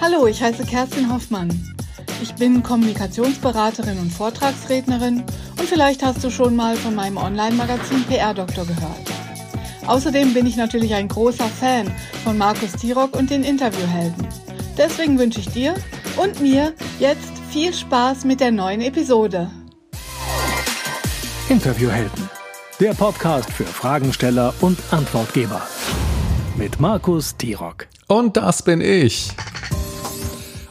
Hallo, ich heiße Kerstin Hoffmann. Ich bin Kommunikationsberaterin und Vortragsrednerin und vielleicht hast du schon mal von meinem Online-Magazin PR Doktor gehört. Außerdem bin ich natürlich ein großer Fan von Markus Tirock und den Interviewhelden. Deswegen wünsche ich dir und mir jetzt viel Spaß mit der neuen Episode. Interviewhelden, der Podcast für Fragensteller und Antwortgeber. Mit Markus Tirock. Und das bin ich.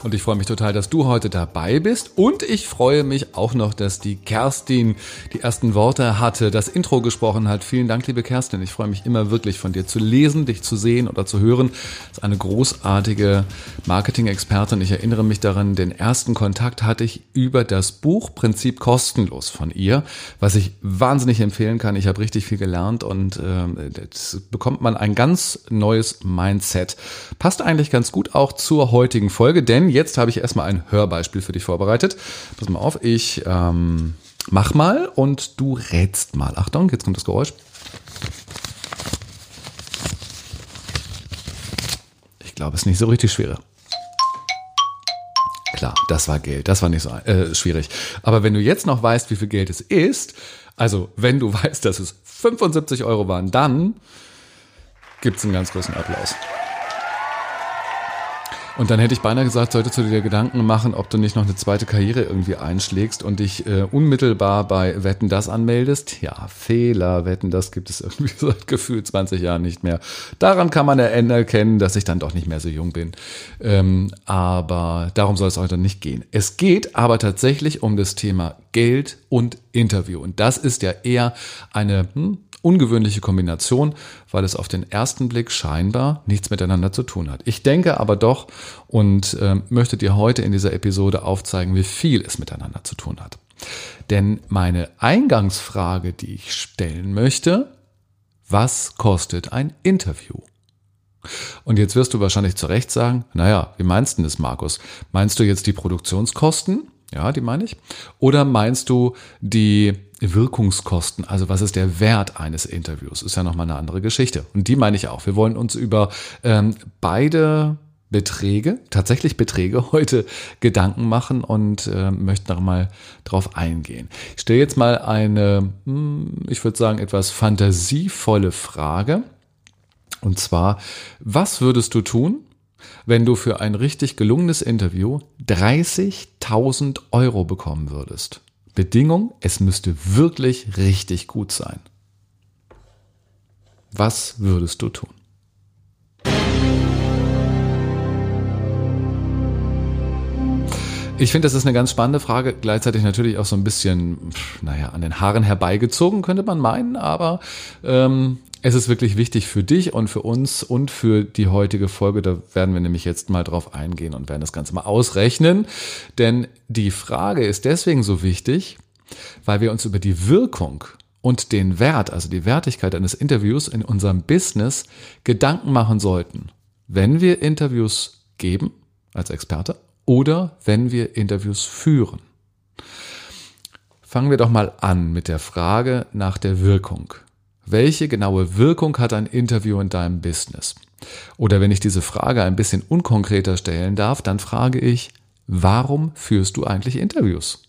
Und ich freue mich total, dass du heute dabei bist. Und ich freue mich auch noch, dass die Kerstin die ersten Worte hatte, das Intro gesprochen hat. Vielen Dank, liebe Kerstin. Ich freue mich immer wirklich von dir zu lesen, dich zu sehen oder zu hören. Das ist eine großartige Marketing-Expertin. Ich erinnere mich daran, den ersten Kontakt hatte ich über das Buch Prinzip kostenlos von ihr, was ich wahnsinnig empfehlen kann. Ich habe richtig viel gelernt und äh, bekommt man ein ganz neues Mindset. Passt eigentlich ganz gut auch zur heutigen Folge, denn jetzt habe ich erstmal ein Hörbeispiel für dich vorbereitet. Pass mal auf, ich ähm, mach mal und du rätst mal. Achtung, jetzt kommt das Geräusch. Ich glaube, es ist nicht so richtig schwer. Klar, das war Geld, das war nicht so äh, schwierig. Aber wenn du jetzt noch weißt, wie viel Geld es ist, also wenn du weißt, dass es 75 Euro waren, dann gibt es einen ganz großen Applaus. Und dann hätte ich beinahe gesagt, solltest du dir Gedanken machen, ob du nicht noch eine zweite Karriere irgendwie einschlägst und dich äh, unmittelbar bei Wetten das anmeldest. Ja, Fehler, Wetten das gibt es irgendwie seit gefühlt 20 Jahren nicht mehr. Daran kann man erkennen, dass ich dann doch nicht mehr so jung bin. Ähm, aber darum soll es heute nicht gehen. Es geht aber tatsächlich um das Thema Geld und Interview. Und das ist ja eher eine hm, ungewöhnliche Kombination, weil es auf den ersten Blick scheinbar nichts miteinander zu tun hat. Ich denke aber doch und äh, möchte dir heute in dieser Episode aufzeigen, wie viel es miteinander zu tun hat. Denn meine Eingangsfrage, die ich stellen möchte, was kostet ein Interview? Und jetzt wirst du wahrscheinlich zu Recht sagen, naja, wie meinst du das, Markus? Meinst du jetzt die Produktionskosten? Ja, die meine ich. Oder meinst du die Wirkungskosten, also was ist der Wert eines Interviews, ist ja nochmal eine andere Geschichte. Und die meine ich auch. Wir wollen uns über ähm, beide Beträge, tatsächlich Beträge heute Gedanken machen und äh, möchten nochmal drauf eingehen. Ich stelle jetzt mal eine, hm, ich würde sagen, etwas fantasievolle Frage. Und zwar, was würdest du tun, wenn du für ein richtig gelungenes Interview 30.000 Euro bekommen würdest? Bedingung, es müsste wirklich richtig gut sein. Was würdest du tun? Ich finde, das ist eine ganz spannende Frage, gleichzeitig natürlich auch so ein bisschen, naja, an den Haaren herbeigezogen, könnte man meinen, aber ähm, es ist wirklich wichtig für dich und für uns und für die heutige Folge. Da werden wir nämlich jetzt mal drauf eingehen und werden das Ganze mal ausrechnen. Denn die Frage ist deswegen so wichtig, weil wir uns über die Wirkung und den Wert, also die Wertigkeit eines Interviews in unserem Business Gedanken machen sollten, wenn wir Interviews geben als Experte oder wenn wir Interviews führen. Fangen wir doch mal an mit der Frage nach der Wirkung. Welche genaue Wirkung hat ein Interview in deinem Business? Oder wenn ich diese Frage ein bisschen unkonkreter stellen darf, dann frage ich, warum führst du eigentlich Interviews?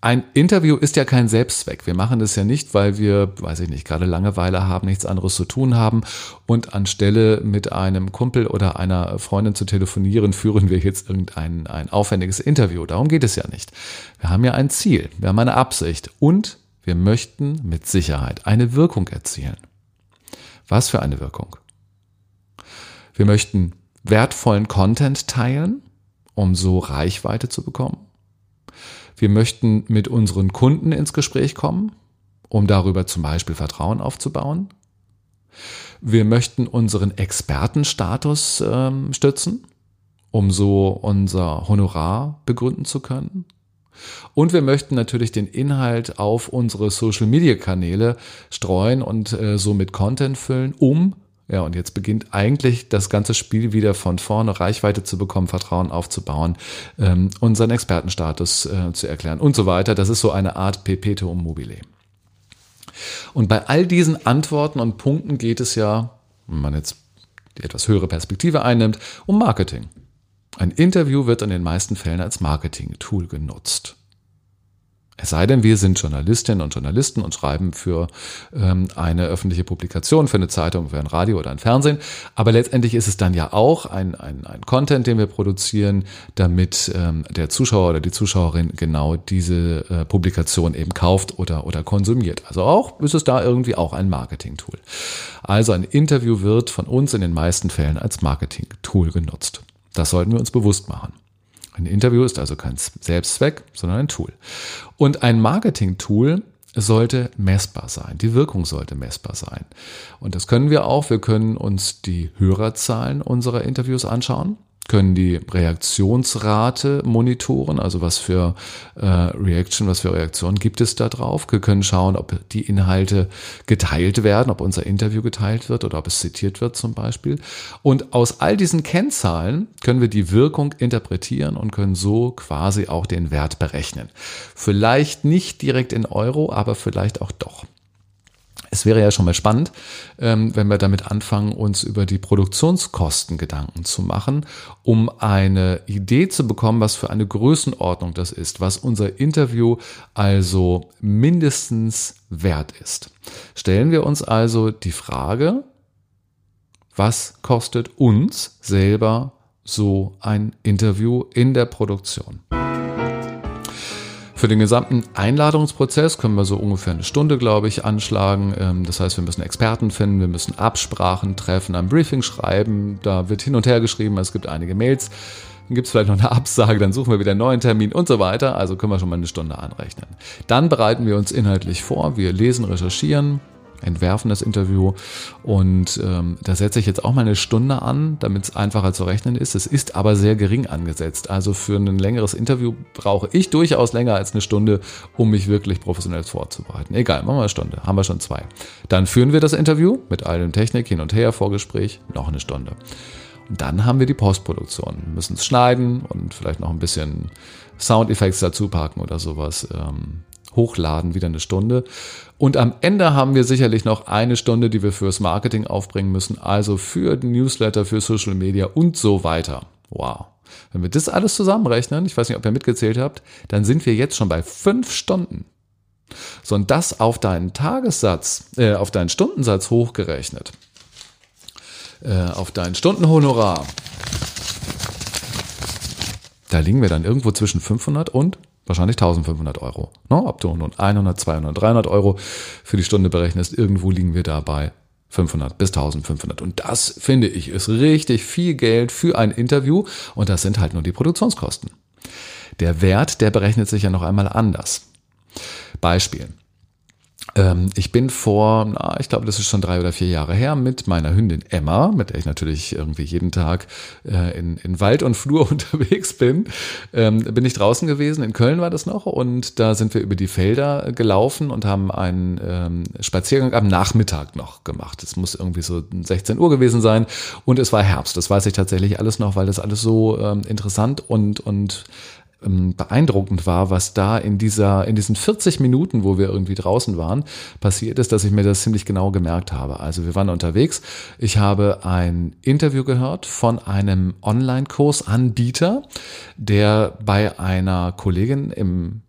Ein Interview ist ja kein Selbstzweck. Wir machen das ja nicht, weil wir, weiß ich nicht, gerade Langeweile haben, nichts anderes zu tun haben und anstelle mit einem Kumpel oder einer Freundin zu telefonieren, führen wir jetzt irgendein ein aufwendiges Interview. Darum geht es ja nicht. Wir haben ja ein Ziel, wir haben eine Absicht und wir möchten mit Sicherheit eine Wirkung erzielen. Was für eine Wirkung? Wir möchten wertvollen Content teilen, um so Reichweite zu bekommen. Wir möchten mit unseren Kunden ins Gespräch kommen, um darüber zum Beispiel Vertrauen aufzubauen. Wir möchten unseren Expertenstatus ähm, stützen, um so unser Honorar begründen zu können. Und wir möchten natürlich den Inhalt auf unsere Social-Media-Kanäle streuen und äh, somit Content füllen, um ja, und jetzt beginnt eigentlich das ganze Spiel wieder von vorne, Reichweite zu bekommen, Vertrauen aufzubauen, ähm, unseren Expertenstatus äh, zu erklären und so weiter. Das ist so eine Art Perpetuum mobile. Und bei all diesen Antworten und Punkten geht es ja, wenn man jetzt die etwas höhere Perspektive einnimmt, um Marketing. Ein Interview wird in den meisten Fällen als Marketing-Tool genutzt. Es sei denn, wir sind Journalistinnen und Journalisten und schreiben für ähm, eine öffentliche Publikation, für eine Zeitung, für ein Radio oder ein Fernsehen. Aber letztendlich ist es dann ja auch ein, ein, ein Content, den wir produzieren, damit ähm, der Zuschauer oder die Zuschauerin genau diese äh, Publikation eben kauft oder, oder konsumiert. Also auch ist es da irgendwie auch ein Marketing-Tool. Also ein Interview wird von uns in den meisten Fällen als Marketing-Tool genutzt. Das sollten wir uns bewusst machen. Ein Interview ist also kein Selbstzweck, sondern ein Tool. Und ein Marketing-Tool sollte messbar sein. Die Wirkung sollte messbar sein. Und das können wir auch. Wir können uns die Hörerzahlen unserer Interviews anschauen können die Reaktionsrate monitoren, also was für äh, Reaction, was für Reaktionen gibt es da drauf. Wir können schauen, ob die Inhalte geteilt werden, ob unser Interview geteilt wird oder ob es zitiert wird zum Beispiel. Und aus all diesen Kennzahlen können wir die Wirkung interpretieren und können so quasi auch den Wert berechnen. Vielleicht nicht direkt in Euro, aber vielleicht auch doch. Es wäre ja schon mal spannend, ähm, wenn wir damit anfangen, uns über die Produktionskosten Gedanken zu machen, um eine Idee zu bekommen, was für eine Größenordnung das ist, was unser Interview also mindestens wert ist. Stellen wir uns also die Frage, was kostet uns selber so ein Interview in der Produktion? Für den gesamten Einladungsprozess können wir so ungefähr eine Stunde, glaube ich, anschlagen. Ähm, das heißt, wir müssen Experten finden, wir müssen Absprachen treffen, ein Briefing schreiben. Da wird hin und her geschrieben, es gibt einige Mails. Dann gibt es vielleicht noch eine Absage, dann suchen wir wieder einen neuen Termin und so weiter. Also können wir schon mal eine Stunde anrechnen. Dann bereiten wir uns inhaltlich vor. Wir lesen, recherchieren, entwerfen das Interview. Und ähm, da setze ich jetzt auch mal eine Stunde an, damit es einfacher zu rechnen ist. Es ist aber sehr gering angesetzt. Also für ein längeres Interview brauche ich durchaus länger als eine Stunde, um mich wirklich professionell vorzubereiten. Egal, machen wir eine Stunde. Haben wir schon zwei. Dann führen wir das Interview mit all dem Technik hin und her, Vorgespräch, noch eine Stunde. Und dann haben wir die Postproduktion. Müssen es schneiden und vielleicht noch ein bisschen Soundeffekte dazu packen oder sowas. Ähm, hochladen, wieder eine Stunde. Und am Ende haben wir sicherlich noch eine Stunde, die wir fürs Marketing aufbringen müssen, also für den Newsletter, für Social Media und so weiter. Wow. Wenn wir das alles zusammenrechnen, ich weiß nicht, ob ihr mitgezählt habt, dann sind wir jetzt schon bei fünf Stunden. So, und das auf deinen Tagessatz, äh, auf deinen Stundensatz hochgerechnet, äh, auf dein Stundenhonorar, da liegen wir dann irgendwo zwischen 500 und wahrscheinlich 1500 Euro. Ne? Ob du nun 100, 200, 300 Euro für die Stunde berechnest, irgendwo liegen wir dabei 500 bis 1500. Und das finde ich ist richtig viel Geld für ein Interview und das sind halt nur die Produktionskosten. Der Wert, der berechnet sich ja noch einmal anders. Beispiel. Ähm, ich bin vor, na, ich glaube, das ist schon drei oder vier Jahre her, mit meiner Hündin Emma, mit der ich natürlich irgendwie jeden Tag äh, in, in Wald und Flur unterwegs bin, ähm, bin ich draußen gewesen. In Köln war das noch und da sind wir über die Felder gelaufen und haben einen ähm, Spaziergang am Nachmittag noch gemacht. Es muss irgendwie so 16 Uhr gewesen sein und es war Herbst. Das weiß ich tatsächlich alles noch, weil das alles so ähm, interessant und und ähm, beeindruckend war, was da in dieser, in diesen 40 Minuten, wo wir irgendwie draußen waren, passiert ist, dass ich mir das ziemlich genau gemerkt habe. Also wir waren unterwegs. Ich habe ein Interview gehört von einem Online-Kursanbieter, der bei einer Kollegin im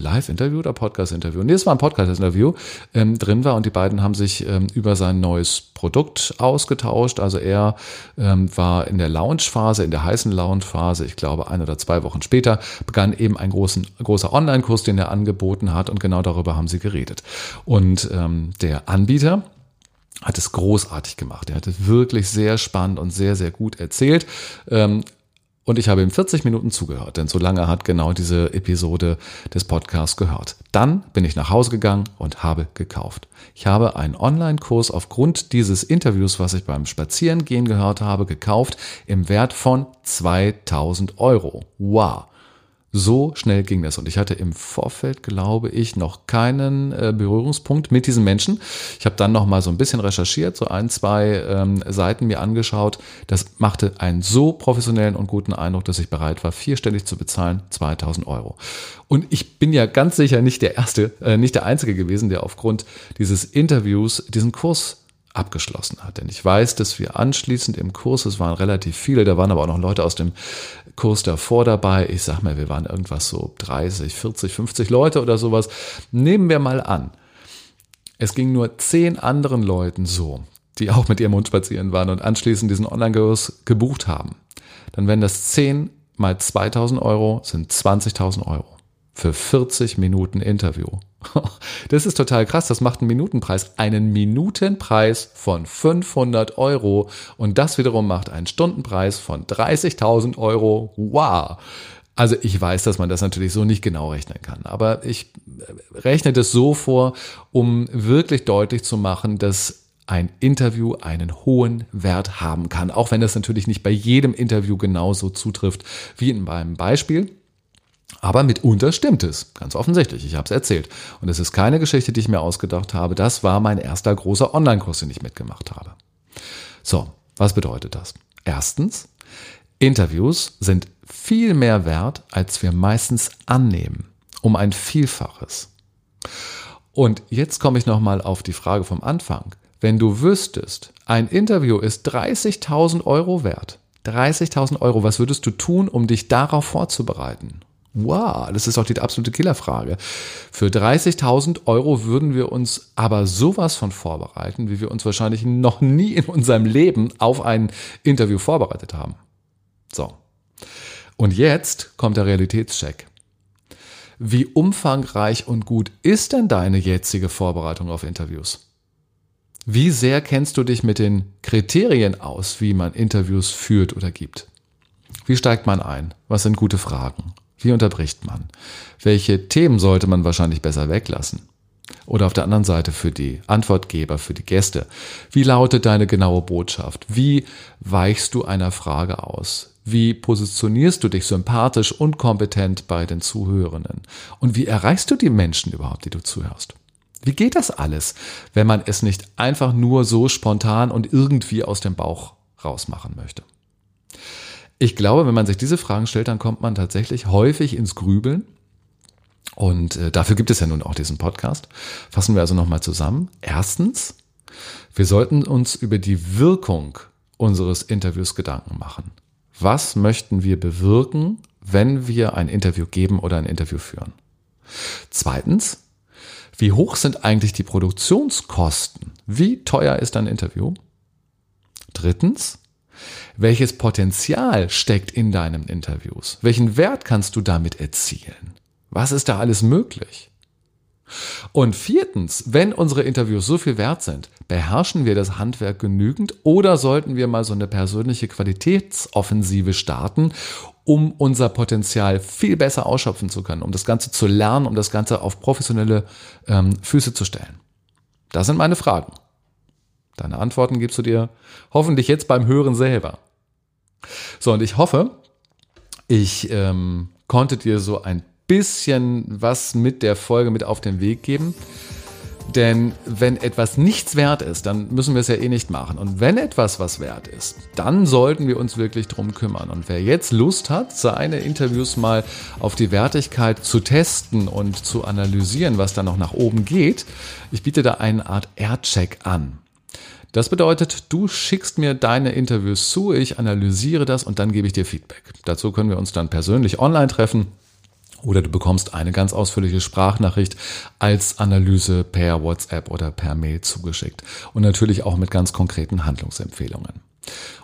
Live-Interview oder Podcast-Interview? Nee, es war ein Podcast-Interview ähm, drin war und die beiden haben sich ähm, über sein neues Produkt ausgetauscht. Also er ähm, war in der Launch-Phase, in der heißen Launch-Phase, ich glaube ein oder zwei Wochen später, begann eben ein großen, großer Online-Kurs, den er angeboten hat und genau darüber haben sie geredet. Und ähm, der Anbieter, hat es großartig gemacht. Er hat es wirklich sehr spannend und sehr, sehr gut erzählt. Ähm, und ich habe ihm 40 Minuten zugehört, denn so lange hat genau diese Episode des Podcasts gehört. Dann bin ich nach Hause gegangen und habe gekauft. Ich habe einen Online-Kurs aufgrund dieses Interviews, was ich beim Spazierengehen gehört habe, gekauft im Wert von 2000 Euro. Wow. So schnell ging das. Und ich hatte im Vorfeld, glaube ich, noch keinen äh, Berührungspunkt mit diesen Menschen. Ich habe dann noch mal so ein bisschen recherchiert, so ein, zwei ähm, Seiten mir angeschaut. Das machte einen so professionellen und guten Eindruck, dass ich bereit war, vierstellig zu bezahlen, 2000 Euro. Und ich bin ja ganz sicher nicht der Erste, äh, nicht der Einzige gewesen, der aufgrund dieses Interviews diesen Kurs abgeschlossen hat. Denn ich weiß, dass wir anschließend im Kurs, es waren relativ viele, da waren aber auch noch Leute aus dem Kurs davor dabei. Ich sag mal, wir waren irgendwas so 30, 40, 50 Leute oder sowas. Nehmen wir mal an, es ging nur zehn anderen Leuten so, die auch mit ihrem Hund spazieren waren und anschließend diesen Online-Kurs gebucht haben. Dann wären das 10 mal 2000 Euro, sind 20.000 Euro für 40 Minuten Interview. Das ist total krass. Das macht einen Minutenpreis. Einen Minutenpreis von 500 Euro. Und das wiederum macht einen Stundenpreis von 30.000 Euro. Wow. Also ich weiß, dass man das natürlich so nicht genau rechnen kann. Aber ich rechne das so vor, um wirklich deutlich zu machen, dass ein Interview einen hohen Wert haben kann. Auch wenn das natürlich nicht bei jedem Interview genauso zutrifft wie in meinem Beispiel. Aber mitunter stimmt es, ganz offensichtlich. Ich habe es erzählt. Und es ist keine Geschichte, die ich mir ausgedacht habe. Das war mein erster großer Online-Kurs, den ich mitgemacht habe. So, was bedeutet das? Erstens, Interviews sind viel mehr wert, als wir meistens annehmen. Um ein Vielfaches. Und jetzt komme ich nochmal auf die Frage vom Anfang. Wenn du wüsstest, ein Interview ist 30.000 Euro wert, 30.000 Euro, was würdest du tun, um dich darauf vorzubereiten? Wow, das ist auch die absolute Killerfrage. Für 30.000 Euro würden wir uns aber sowas von vorbereiten, wie wir uns wahrscheinlich noch nie in unserem Leben auf ein Interview vorbereitet haben. So. Und jetzt kommt der Realitätscheck. Wie umfangreich und gut ist denn deine jetzige Vorbereitung auf Interviews? Wie sehr kennst du dich mit den Kriterien aus, wie man Interviews führt oder gibt? Wie steigt man ein? Was sind gute Fragen? Wie unterbricht man? Welche Themen sollte man wahrscheinlich besser weglassen? Oder auf der anderen Seite für die Antwortgeber, für die Gäste. Wie lautet deine genaue Botschaft? Wie weichst du einer Frage aus? Wie positionierst du dich sympathisch und kompetent bei den Zuhörenden? Und wie erreichst du die Menschen überhaupt, die du zuhörst? Wie geht das alles, wenn man es nicht einfach nur so spontan und irgendwie aus dem Bauch rausmachen möchte? Ich glaube, wenn man sich diese Fragen stellt, dann kommt man tatsächlich häufig ins Grübeln. Und äh, dafür gibt es ja nun auch diesen Podcast. Fassen wir also nochmal zusammen. Erstens, wir sollten uns über die Wirkung unseres Interviews Gedanken machen. Was möchten wir bewirken, wenn wir ein Interview geben oder ein Interview führen? Zweitens, wie hoch sind eigentlich die Produktionskosten? Wie teuer ist ein Interview? Drittens, welches Potenzial steckt in deinen Interviews? Welchen Wert kannst du damit erzielen? Was ist da alles möglich? Und viertens, wenn unsere Interviews so viel wert sind, beherrschen wir das Handwerk genügend oder sollten wir mal so eine persönliche Qualitätsoffensive starten, um unser Potenzial viel besser ausschöpfen zu können, um das Ganze zu lernen, um das Ganze auf professionelle ähm, Füße zu stellen? Das sind meine Fragen. Deine Antworten gibst du dir hoffentlich jetzt beim Hören selber. So, und ich hoffe, ich ähm, konnte dir so ein bisschen was mit der Folge mit auf den Weg geben. Denn wenn etwas nichts wert ist, dann müssen wir es ja eh nicht machen. Und wenn etwas was wert ist, dann sollten wir uns wirklich drum kümmern. Und wer jetzt Lust hat, seine Interviews mal auf die Wertigkeit zu testen und zu analysieren, was da noch nach oben geht, ich biete da eine Art Aircheck an. Das bedeutet, du schickst mir deine Interviews zu, ich analysiere das und dann gebe ich dir Feedback. Dazu können wir uns dann persönlich online treffen oder du bekommst eine ganz ausführliche Sprachnachricht als Analyse per WhatsApp oder per Mail zugeschickt. Und natürlich auch mit ganz konkreten Handlungsempfehlungen.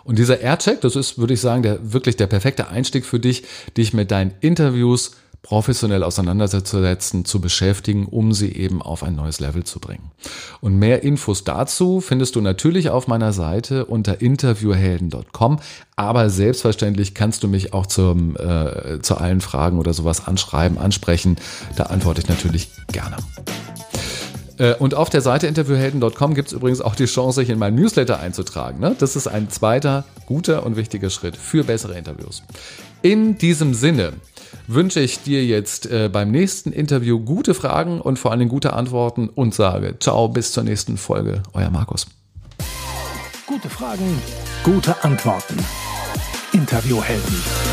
Und dieser Aircheck, das ist, würde ich sagen, der, wirklich der perfekte Einstieg für dich, dich mit deinen Interviews professionell auseinanderzusetzen, zu beschäftigen, um sie eben auf ein neues Level zu bringen. Und mehr Infos dazu findest du natürlich auf meiner Seite unter interviewhelden.com, aber selbstverständlich kannst du mich auch zum, äh, zu allen Fragen oder sowas anschreiben, ansprechen. Da antworte ich natürlich gerne. Äh, und auf der Seite interviewhelden.com gibt es übrigens auch die Chance, sich in meinen Newsletter einzutragen. Ne? Das ist ein zweiter guter und wichtiger Schritt für bessere Interviews. In diesem Sinne wünsche ich dir jetzt äh, beim nächsten Interview gute Fragen und vor allem gute Antworten und sage ciao bis zur nächsten Folge. Euer Markus. Gute Fragen, gute Antworten. Interviewhelden.